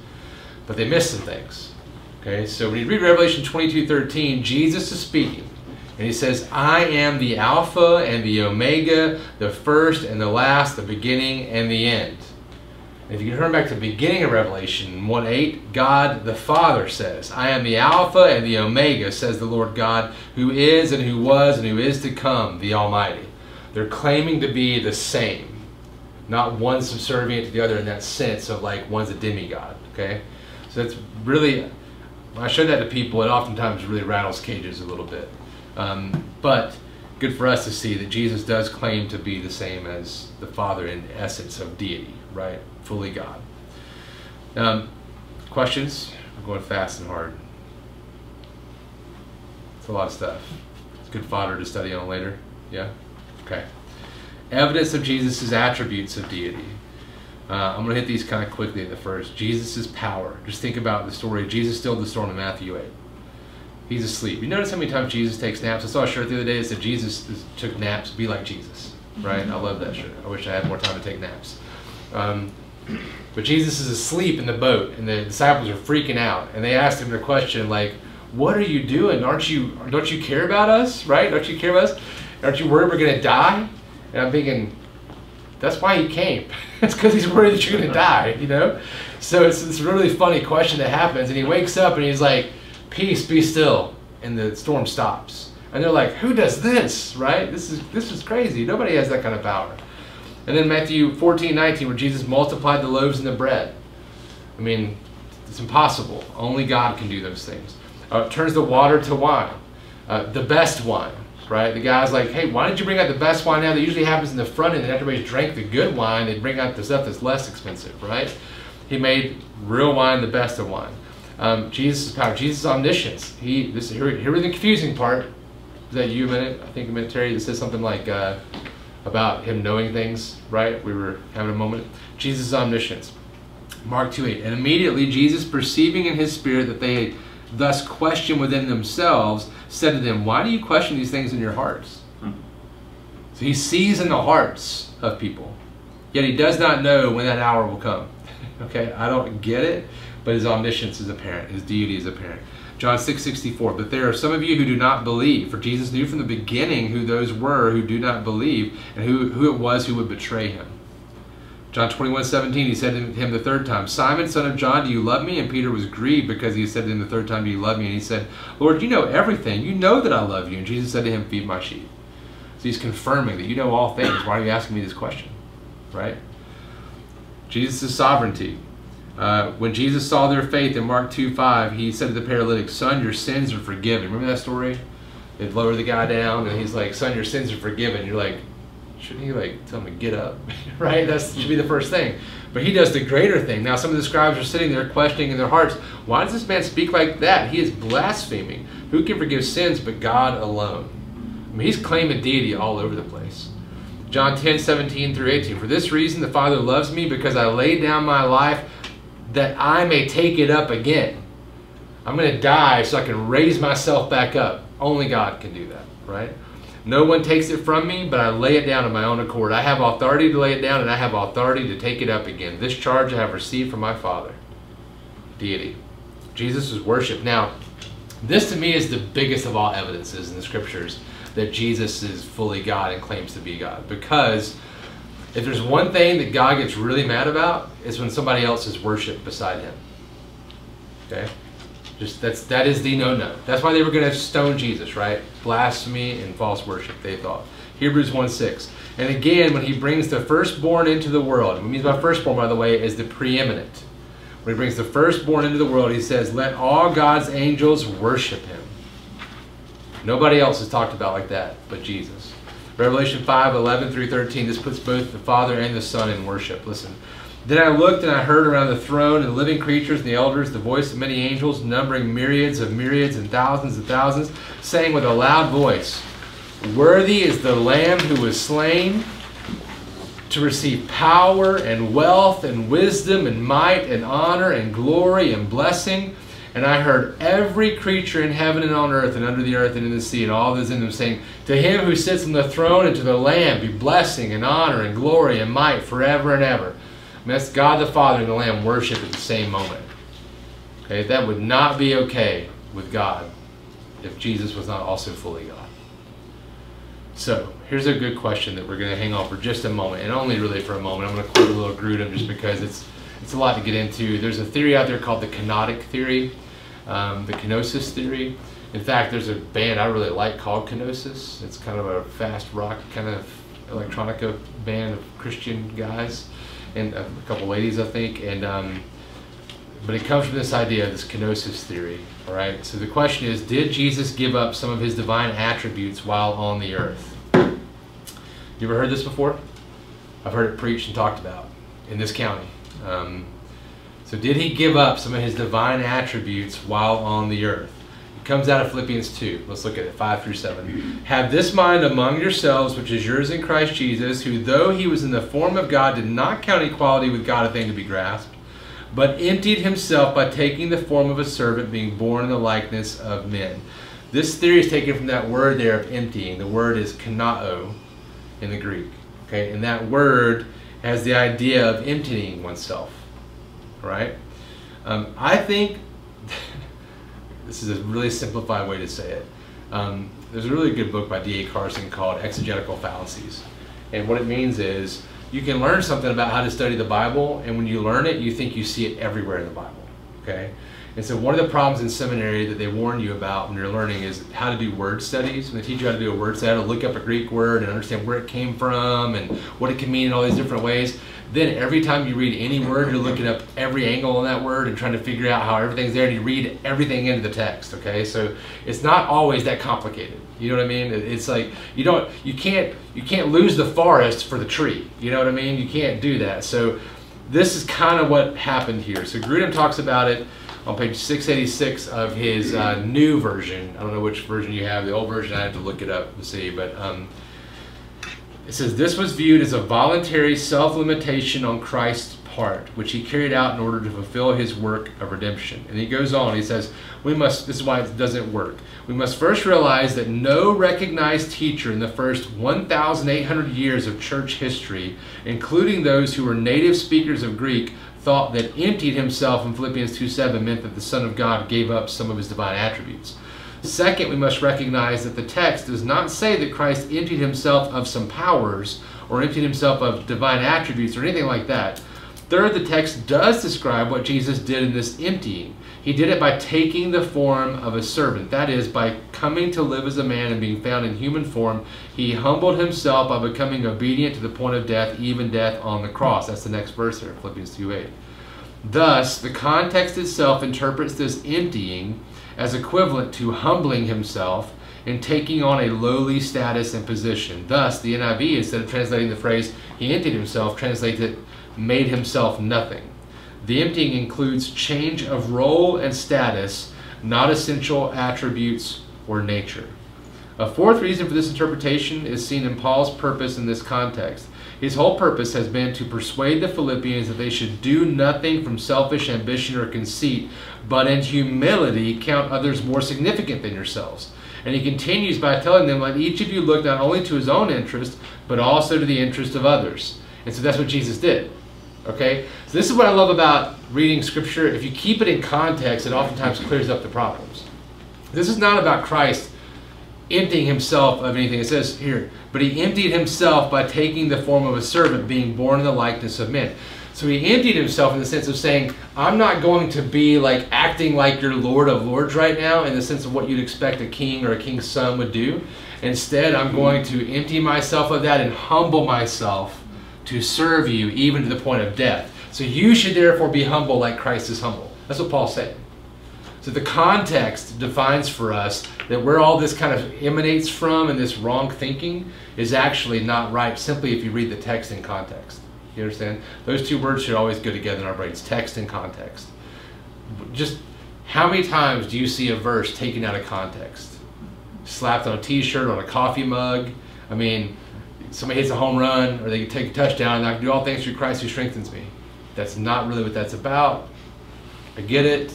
But they miss some things. Okay, so when you read Revelation 22, 13, Jesus is speaking. And he says, I am the Alpha and the Omega, the first and the last, the beginning and the end. If you turn back to the beginning of Revelation 1 8, God the Father says, I am the Alpha and the Omega, says the Lord God, who is and who was and who is to come, the Almighty. They're claiming to be the same. not one subservient to the other in that sense of like one's a demigod. Okay, so that's really I show that to people, it oftentimes really rattles cages a little bit. Um, but good for us to see that Jesus does claim to be the same as the Father in essence of deity, right? Fully God. Um, questions? I'm going fast and hard. It's a lot of stuff. It's good fodder to study on later. Yeah? Okay. Evidence of Jesus' attributes of deity. Uh, I'm going to hit these kind of quickly at the first. Jesus' power. Just think about the story. Jesus still the storm in Matthew 8. He's asleep. You notice how many times Jesus takes naps? I saw a shirt the other day that said Jesus took naps, be like Jesus. Right? I love that shirt. I wish I had more time to take naps. Um, but Jesus is asleep in the boat, and the disciples are freaking out, and they asked him the question like, "What are you doing? Aren't you? Don't you care about us? Right? Don't you care about us? Aren't you worried we're gonna die?" And I'm thinking, that's why he came. it's because he's worried that you're going to die, you know? So it's this really funny question that happens, and he wakes up and he's like, Peace, be still. And the storm stops. And they're like, Who does this, right? This is, this is crazy. Nobody has that kind of power. And then Matthew 14, 19, where Jesus multiplied the loaves and the bread. I mean, it's impossible. Only God can do those things. Uh, turns the water to wine, uh, the best wine right? The guy's like, hey, why did you bring out the best wine now? That usually happens in the front end, and everybody's drank the good wine, they bring out the stuff that's less expensive, right? He made real wine the best of wine. Um, Jesus' power, Jesus' omniscience. He this here, here the confusing part. Is that you minute? I think a minute Terry that says something like uh, about him knowing things, right? We were having a moment. Jesus' omniscience. Mark 2 8. And immediately Jesus, perceiving in his spirit that they thus question within themselves, said to them, Why do you question these things in your hearts? Hmm. So he sees in the hearts of people, yet he does not know when that hour will come. okay, I don't get it, but his omniscience is apparent, his deity is apparent. John 6 64. But there are some of you who do not believe, for Jesus knew from the beginning who those were who do not believe and who, who it was who would betray him. John 21, 17, he said to him the third time, Simon, son of John, do you love me? And Peter was grieved because he said to him the third time, Do you love me? And he said, Lord, you know everything. You know that I love you. And Jesus said to him, Feed my sheep. So he's confirming that you know all things. Why are you asking me this question? Right? Jesus' sovereignty. Uh, when Jesus saw their faith in Mark 2 5, he said to the paralytic, Son, your sins are forgiven. Remember that story? They lower the guy down, and he's like, Son, your sins are forgiven. You're like, shouldn't he like tell him to get up? Right? That should be the first thing. But he does the greater thing. Now some of the scribes are sitting there questioning in their hearts why does this man speak like that? He is blaspheming. Who can forgive sins but god alone? I mean he's claiming deity all over the place. John 10 17 through 18 for this reason the father loves me because i laid down my life that i may take it up again i'm going to die so i can raise myself back up only god can do that right no one takes it from me, but I lay it down of my own accord. I have authority to lay it down, and I have authority to take it up again. This charge I have received from my Father. Deity. Jesus is worship. Now, this to me is the biggest of all evidences in the scriptures that Jesus is fully God and claims to be God. Because if there's one thing that God gets really mad about, it's when somebody else is worshiped beside him. Okay? Just that's that is the no-no. That's why they were going to stone Jesus, right? Blasphemy and false worship, they thought. Hebrews 1 6. And again, when he brings the firstborn into the world, what means by firstborn, by the way, is the preeminent. When he brings the firstborn into the world, he says, Let all God's angels worship him. Nobody else is talked about like that but Jesus. Revelation 5 11 through 13, this puts both the Father and the Son in worship. Listen. Then I looked and I heard around the throne and the living creatures and the elders the voice of many angels, numbering myriads of myriads and thousands of thousands, saying with a loud voice, Worthy is the Lamb who was slain to receive power and wealth and wisdom and might and honor and glory and blessing. And I heard every creature in heaven and on earth and under the earth and in the sea and all that is in them saying, To him who sits on the throne and to the Lamb be blessing and honor and glory and might forever and ever. And that's God the Father and the Lamb worship at the same moment. Okay, that would not be okay with God if Jesus was not also fully God. So here's a good question that we're going to hang on for just a moment, and only really for a moment. I'm going to quote a little Grudem just because it's it's a lot to get into. There's a theory out there called the kenotic theory, um, the kenosis theory. In fact, there's a band I really like called Kenosis. It's kind of a fast rock kind of electronica band of Christian guys and a couple ladies, I think. And um, but it comes from this idea, this kenosis theory. All right. So the question is, did Jesus give up some of his divine attributes while on the earth? You ever heard this before? I've heard it preached and talked about in this county. Um, so did he give up some of his divine attributes while on the earth? It comes out of Philippians 2. Let's look at it, 5 through 7. Have this mind among yourselves, which is yours in Christ Jesus, who though he was in the form of God, did not count equality with God a thing to be grasped, but emptied himself by taking the form of a servant, being born in the likeness of men. This theory is taken from that word there of emptying. The word is kanao in the Greek. Okay, and that word has the idea of emptying oneself. Right? Um, I think this is a really simplified way to say it. Um, there's a really good book by D.A. Carson called Exegetical Fallacies. And what it means is you can learn something about how to study the Bible, and when you learn it, you think you see it everywhere in the Bible. Okay? And so one of the problems in seminary that they warn you about when you're learning is how to do word studies. When they teach you how to do a word study, how to look up a Greek word and understand where it came from and what it can mean in all these different ways. Then every time you read any word, you're looking up every angle on that word and trying to figure out how everything's there and you read everything into the text, okay? So it's not always that complicated. You know what I mean? It's like you don't you can't you can't lose the forest for the tree. You know what I mean? You can't do that. So this is kind of what happened here. So Grudem talks about it on page 686 of his uh, new version. I don't know which version you have. The old version, I have to look it up to see. But um, it says, This was viewed as a voluntary self limitation on Christ's part, which he carried out in order to fulfill his work of redemption. And he goes on, he says, We must, this is why it doesn't work. We must first realize that no recognized teacher in the first 1,800 years of church history, including those who were native speakers of Greek, thought that emptied himself in Philippians 2 7 meant that the Son of God gave up some of his divine attributes. Second, we must recognize that the text does not say that Christ emptied himself of some powers or emptied himself of divine attributes or anything like that. Third, the text does describe what Jesus did in this emptying. He did it by taking the form of a servant. That is, by coming to live as a man and being found in human form, he humbled himself by becoming obedient to the point of death, even death on the cross. That's the next verse here, Philippians 2 8. Thus, the context itself interprets this emptying as equivalent to humbling himself and taking on a lowly status and position. Thus, the NIV, instead of translating the phrase, he emptied himself, translates it, made himself nothing. The emptying includes change of role and status, not essential attributes or nature. A fourth reason for this interpretation is seen in Paul's purpose in this context. His whole purpose has been to persuade the Philippians that they should do nothing from selfish ambition or conceit, but in humility count others more significant than yourselves. And he continues by telling them, let each of you look not only to his own interest, but also to the interest of others. And so that's what Jesus did. Okay? So this is what I love about reading scripture. If you keep it in context, it oftentimes clears up the problems. This is not about Christ emptying himself of anything. It says here, but he emptied himself by taking the form of a servant, being born in the likeness of men. So he emptied himself in the sense of saying, I'm not going to be like acting like your Lord of Lords right now, in the sense of what you'd expect a king or a king's son would do. Instead, I'm going to empty myself of that and humble myself to serve you even to the point of death. So you should therefore be humble like Christ is humble. That's what Paul's saying. So the context defines for us that where all this kind of emanates from and this wrong thinking is actually not right simply if you read the text in context. You understand? Those two words should always go together in our brains text and context. Just how many times do you see a verse taken out of context? Slapped on a t shirt, on a coffee mug? I mean, somebody hits a home run or they take a touchdown and I can do all things through Christ who strengthens me. That's not really what that's about. I get it.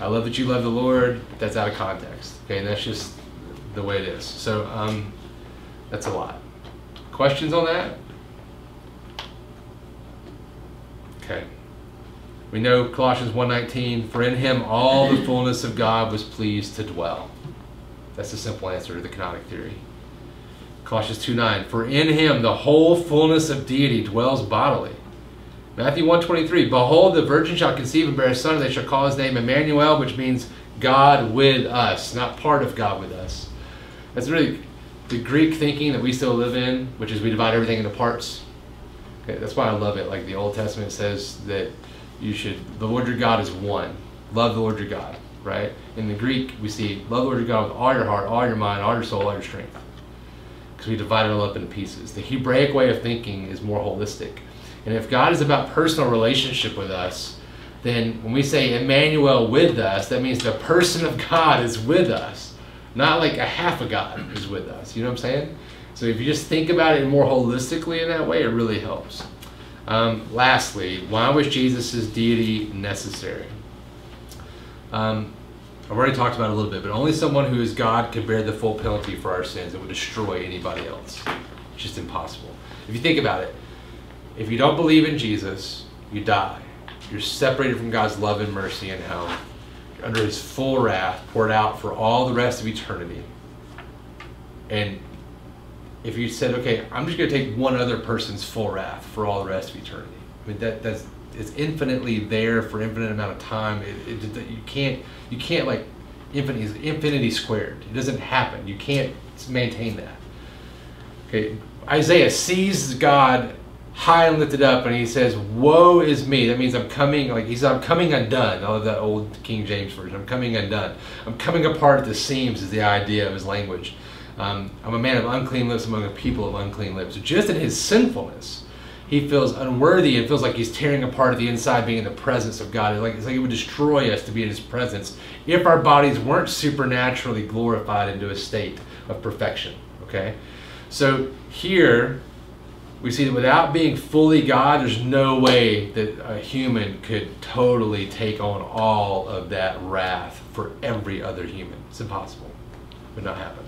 I love that you love the Lord. That's out of context. Okay, and that's just the way it is. So um, that's a lot. Questions on that? Okay. We know Colossians 1.19, for in him all the fullness of God was pleased to dwell. That's the simple answer to the kenotic theory. Colossians 2.9, for in him the whole fullness of deity dwells bodily. Matthew 1.23, behold, the virgin shall conceive and bear a son, and they shall call his name Emmanuel, which means God with us, not part of God with us. That's really the Greek thinking that we still live in, which is we divide everything into parts. Okay, that's why I love it. Like the Old Testament says that you should the Lord your God is one. Love the Lord your God, right? In the Greek, we see love the Lord your God with all your heart, all your mind, all your soul, all your strength. Because we divide it all up into pieces. The Hebraic way of thinking is more holistic. And if God is about personal relationship with us, then when we say Emmanuel with us, that means the person of God is with us, not like a half of God is with us. You know what I'm saying? So if you just think about it more holistically in that way, it really helps. Um, lastly, why was Jesus' deity necessary? Um, I've already talked about it a little bit, but only someone who is God could bear the full penalty for our sins. It would destroy anybody else. It's just impossible. If you think about it, if you don't believe in Jesus, you die. You're separated from God's love and mercy in hell, You're under his full wrath poured out for all the rest of eternity. And if you said, okay, I'm just going to take one other person's full wrath for all the rest of eternity, I mean that that's it's infinitely there for infinite amount of time. It, it, you can't you can't like infinity infinity squared. It doesn't happen. You can't maintain that. Okay, Isaiah sees God high and lifted up, and he says, "Woe is me." That means I'm coming. Like he's I'm coming undone. I love that old King James version. I'm coming undone. I'm coming apart at the seams. Is the idea of his language. Um, I'm a man of unclean lips among a people of unclean lips. Just in his sinfulness, he feels unworthy and feels like he's tearing apart at the inside, being in the presence of God. Like it's like it would destroy us to be in His presence if our bodies weren't supernaturally glorified into a state of perfection. Okay, so here we see that without being fully God, there's no way that a human could totally take on all of that wrath for every other human. It's impossible. It would not happen.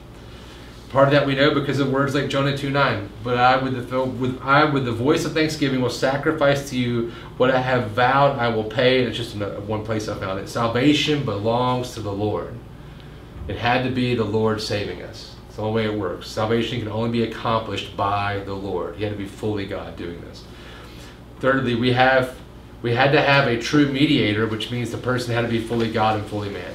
Part of that we know because of words like Jonah 2:9. But I with the with I with the voice of thanksgiving will sacrifice to you what I have vowed I will pay. And it's just one place I found it. Salvation belongs to the Lord. It had to be the Lord saving us. The only way it works. Salvation can only be accomplished by the Lord. He had to be fully God doing this. Thirdly, we have we had to have a true mediator, which means the person had to be fully God and fully man.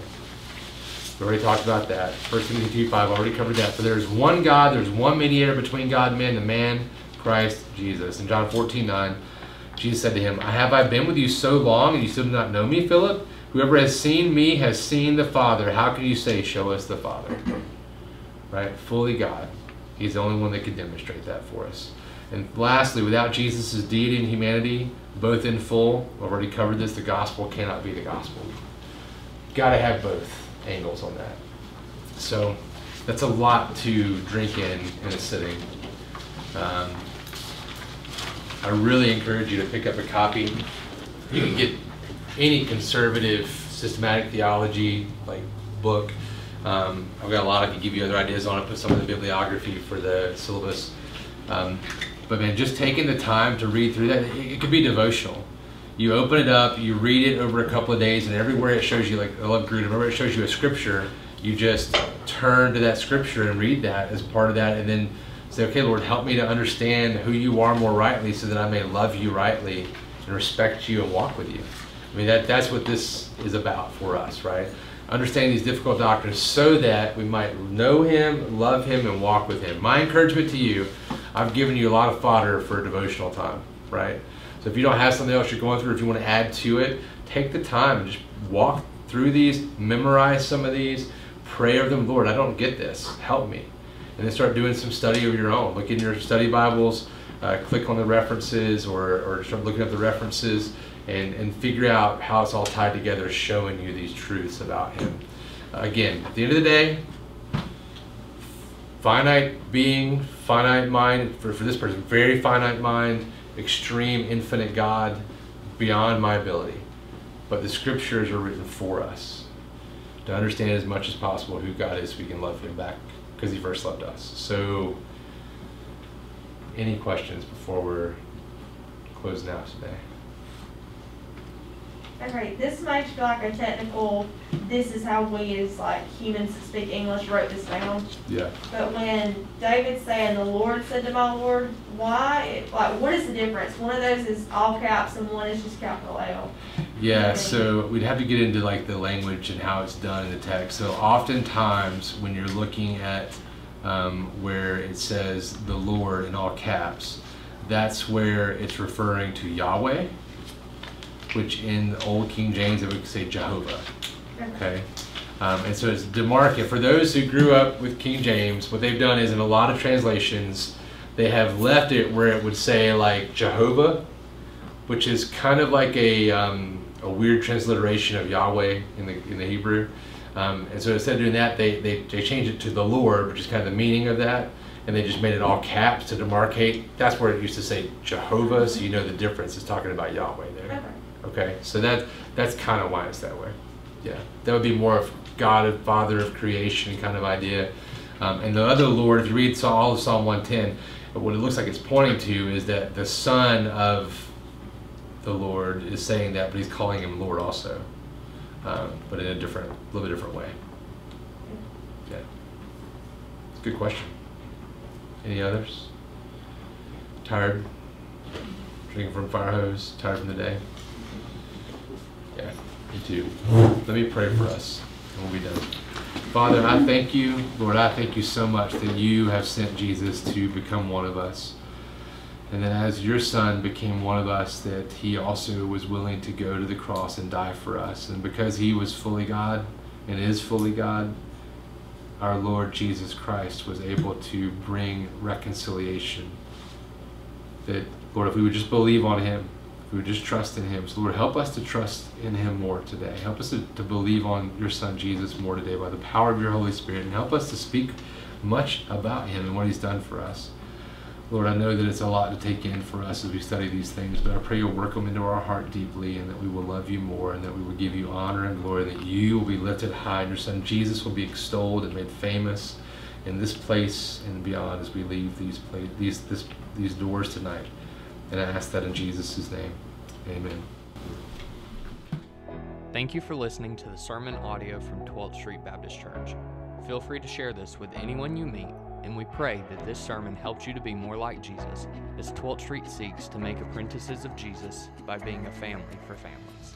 We already talked about that. First Timothy 2 5, already covered that. For there is one God, there's one mediator between God and man, the man, Christ Jesus. In John 14 9, Jesus said to him, I have I been with you so long, and you still do not know me, Philip? Whoever has seen me has seen the Father. How can you say, Show us the Father? Right? Fully God. He's the only one that can demonstrate that for us. And lastly, without Jesus' deity and humanity, both in full, I've already covered this, the gospel cannot be the gospel. Got to have both angles on that. So that's a lot to drink in in a sitting. Um, I really encourage you to pick up a copy. You can get any conservative systematic theology like book. Um, I've got a lot. I can give you other ideas on it. Put some of the bibliography for the syllabus. Um, but man, just taking the time to read through that, it, it could be devotional you open it up, you read it over a couple of days, and everywhere it shows you, like I love Grudem, everywhere it shows you a scripture, you just turn to that scripture and read that as part of that, and then say, okay, Lord, help me to understand who you are more rightly so that I may love you rightly and respect you and walk with you. I mean, that, that's what this is about for us, right? Understanding these difficult doctrines so that we might know Him, love Him, and walk with Him. My encouragement to you, I've given you a lot of fodder for devotional time, right? So if you don't have something else you're going through, if you want to add to it, take the time and just walk through these, memorize some of these, pray over them. Lord, I don't get this. Help me. And then start doing some study of your own. Look in your study Bibles, uh, click on the references, or, or start looking up the references and, and figure out how it's all tied together, showing you these truths about Him. Again, at the end of the day, finite being, finite mind, for, for this person, very finite mind, extreme, infinite God beyond my ability. But the scriptures are written for us to understand as much as possible who God is so we can love Him back because He first loved us. So, any questions before we're closing out today? Okay, this might feel like a technical, this is how we as like humans that speak English wrote this down. Yeah. But when David's saying the Lord said to my Lord, why, like, what is the difference? One of those is all caps and one is just capital L. Yeah, so we'd have to get into like the language and how it's done in the text. So oftentimes when you're looking at um, where it says the Lord in all caps, that's where it's referring to Yahweh, which in the Old King James it would say Jehovah. Okay. Um, and so it's demarcate. For those who grew up with King James, what they've done is in a lot of translations, they have left it where it would say like Jehovah, which is kind of like a, um, a weird transliteration of Yahweh in the, in the Hebrew. Um, and so instead of doing that, they, they, they changed it to the Lord, which is kind of the meaning of that. And they just made it all caps to demarcate. That's where it used to say Jehovah, so you know the difference. It's talking about Yahweh. Okay. So that that's kind of why it's that way. Yeah, that would be more of God, of Father of creation kind of idea. Um, and the other Lord, if you read all of Psalm 110, what it looks like it's pointing to is that the Son of the Lord is saying that, but he's calling him Lord also, um, but in a different, a little bit different way. Yeah, good question. Any others? Tired? Drinking from fire hose? Tired from the day? Yeah, me too. Let me pray for us, and we'll be done. Father, I thank you, Lord, I thank you so much that you have sent Jesus to become one of us. And that as your son became one of us, that he also was willing to go to the cross and die for us. And because he was fully God and is fully God, our Lord Jesus Christ was able to bring reconciliation. That, Lord, if we would just believe on him, we just trust in him. So, Lord, help us to trust in him more today. Help us to, to believe on your son Jesus more today by the power of your Holy Spirit. And help us to speak much about him and what he's done for us. Lord, I know that it's a lot to take in for us as we study these things, but I pray you'll work them into our heart deeply and that we will love you more and that we will give you honor and glory, that you will be lifted high and your son Jesus will be extolled and made famous in this place and beyond as we leave these, these, this, these doors tonight. And I ask that in Jesus' name. Amen. Thank you for listening to the sermon audio from 12th Street Baptist Church. Feel free to share this with anyone you meet, and we pray that this sermon helps you to be more like Jesus as 12th Street seeks to make apprentices of Jesus by being a family for families.